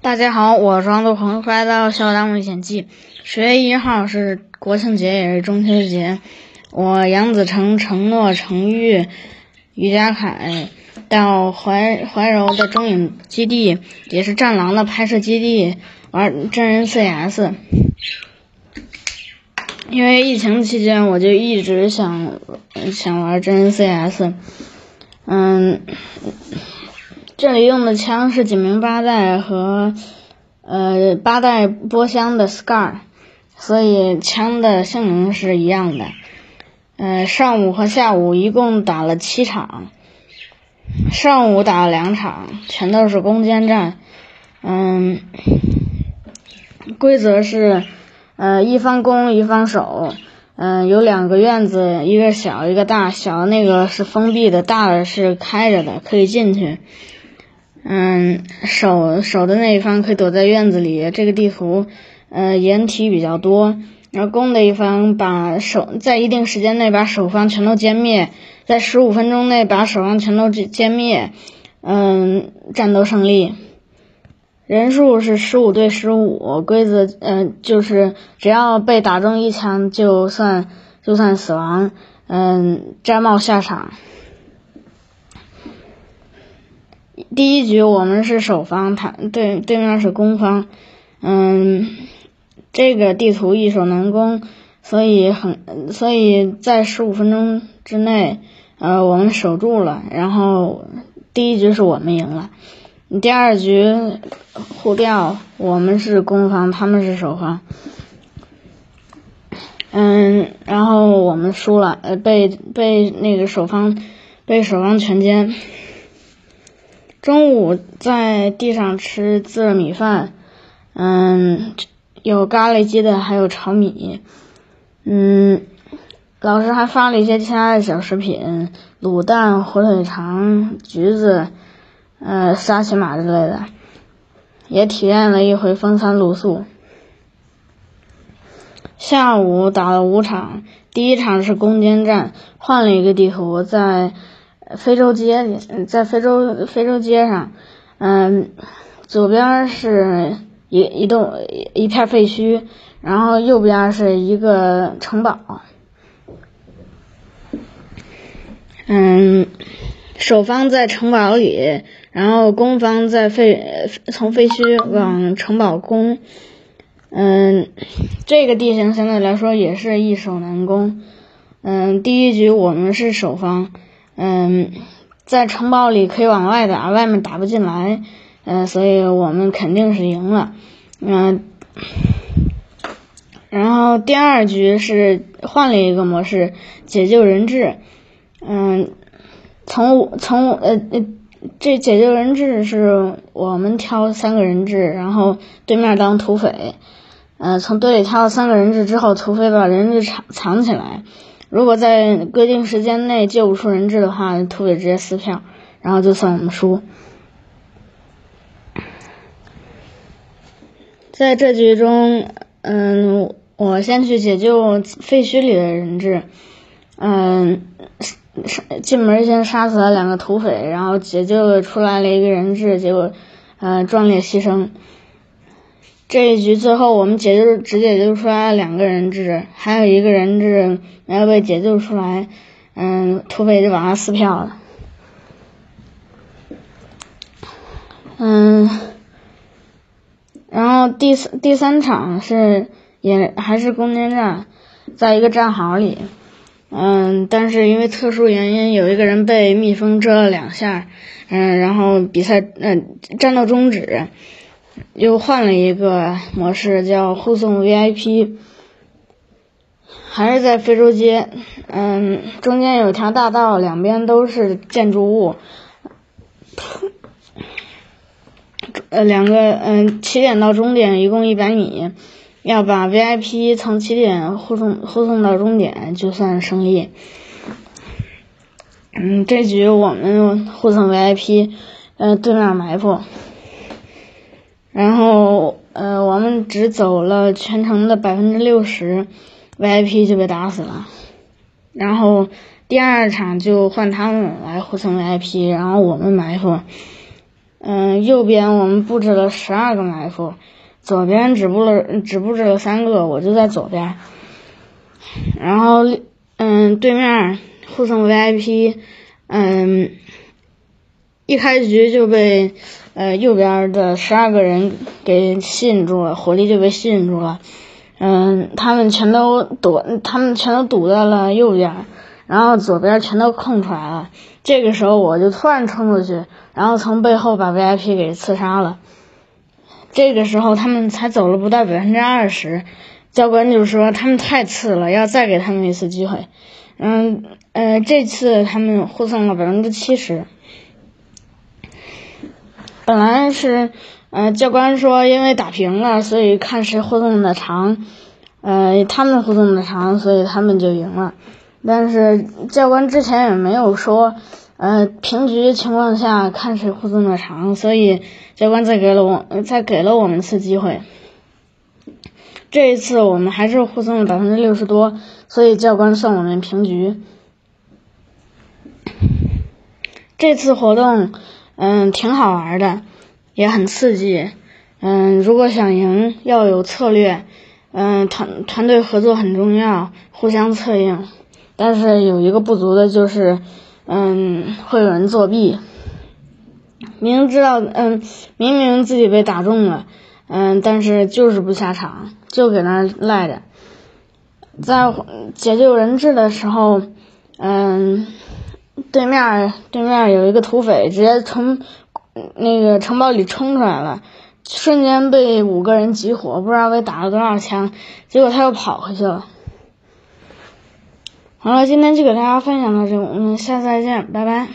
大家好，我是王杜鹏，欢迎来到《小弹冒险记》。十月一号是国庆节，也是中秋节。我杨子成承诺程玉、于家凯到怀怀柔的中影基地，也是《战狼》的拍摄基地玩真人 CS。因为疫情期间，我就一直想想玩真人 CS。嗯。这里用的枪是锦明八代和呃八代波箱的 Scar，所以枪的性能是一样的。呃，上午和下午一共打了七场，上午打了两场，全都是攻坚战。嗯，规则是呃一方攻一方守。嗯，有两个院子，一个小一个大，小的那个是封闭的，大的是开着的，可以进去。嗯，守守的那一方可以躲在院子里。这个地图，呃，掩体比较多。然后攻的一方把守在一定时间内把守方全都歼灭，在十五分钟内把守方全都歼灭，嗯，战斗胜利。人数是十五对十五，规则嗯就是只要被打中一枪就算就算死亡，嗯，摘帽下场。第一局我们是守方，他对对面是攻方，嗯，这个地图易守难攻，所以很所以在十五分钟之内，呃，我们守住了，然后第一局是我们赢了，第二局互调，我们是攻方，他们是守方，嗯，然后我们输了，呃，被被那个守方被守方全歼。中午在地上吃自热米饭，嗯，有咖喱鸡的，还有炒米，嗯，老师还发了一些其他的小食品，卤蛋、火腿肠、橘子，呃，沙琪玛之类的，也体验了一回风餐露宿。下午打了五场，第一场是攻坚战，换了一个地图，在。非洲街里在非洲非洲街上，嗯，左边是一一栋一片废墟，然后右边是一个城堡，嗯，守方在城堡里，然后攻方在废从废墟往城堡攻，嗯，这个地形相对来说也是易守难攻，嗯，第一局我们是守方。嗯，在城堡里可以往外打，外面打不进来，嗯，所以我们肯定是赢了，嗯，然后第二局是换了一个模式，解救人质，嗯，从从呃呃，这解救人质是我们挑三个人质，然后对面当土匪，嗯，从队里挑了三个人质之后，土匪把人质藏藏起来。如果在规定时间内救不出人质的话，土匪直接撕票，然后就算我们输。在这局中，嗯，我先去解救废墟里的人质，嗯，进门先杀死了两个土匪，然后解救出来了一个人质，结果，呃，壮烈牺牲。这一局最后，我们解救只解救出来了两个人质，还有一个人质没有被解救出来，嗯，土匪就把他撕票了。嗯，然后第三第三场是也还是攻坚战，在一个战壕里，嗯，但是因为特殊原因，有一个人被蜜蜂蛰了两下，嗯，然后比赛嗯战斗终止。又换了一个模式，叫护送 VIP，还是在非洲街，嗯，中间有条大道，两边都是建筑物，呃，两个嗯，起点到终点一共一百米，要把 VIP 从起点护送护送到终点就算胜利。嗯，这局我们护送 VIP，嗯，对面埋伏。然后，呃，我们只走了全程的百分之六十，VIP 就被打死了。然后第二场就换他们来护送 VIP，然后我们埋伏。嗯，右边我们布置了十二个埋伏，左边只布了只布置了三个，我就在左边。然后，嗯，对面护送 VIP，嗯，一开局就被呃右边的十二个人给吸引住了，火力就被吸引住了。嗯，他们全都躲，他们全都堵在了右边，然后左边全都空出来了。这个时候我就突然冲过去，然后从背后把 VIP 给刺杀了。这个时候他们才走了不到百分之二十。教官就说他们太次了，要再给他们一次机会。嗯呃，这次他们护送了百分之七十。本来是，呃，教官说因为打平了，所以看谁互动的长，呃，他们互动的长，所以他们就赢了。但是教官之前也没有说，呃，平局情况下看谁互动的长，所以教官再给了我，再给了我们一次机会。这一次我们还是护送了百分之六十多，所以教官算我们平局。这次活动，嗯，挺好玩的，也很刺激。嗯，如果想赢，要有策略。嗯，团团队合作很重要，互相策应。但是有一个不足的就是，嗯，会有人作弊。明知道，嗯，明明自己被打中了。嗯，但是就是不下场，就搁那赖着。在解救人质的时候，嗯，对面对面有一个土匪，直接从那个城堡里冲出来了，瞬间被五个人集火，不知道被打了多少枪，结果他又跑回去了。好了，今天就给大家分享到这，我们下次再见，拜拜。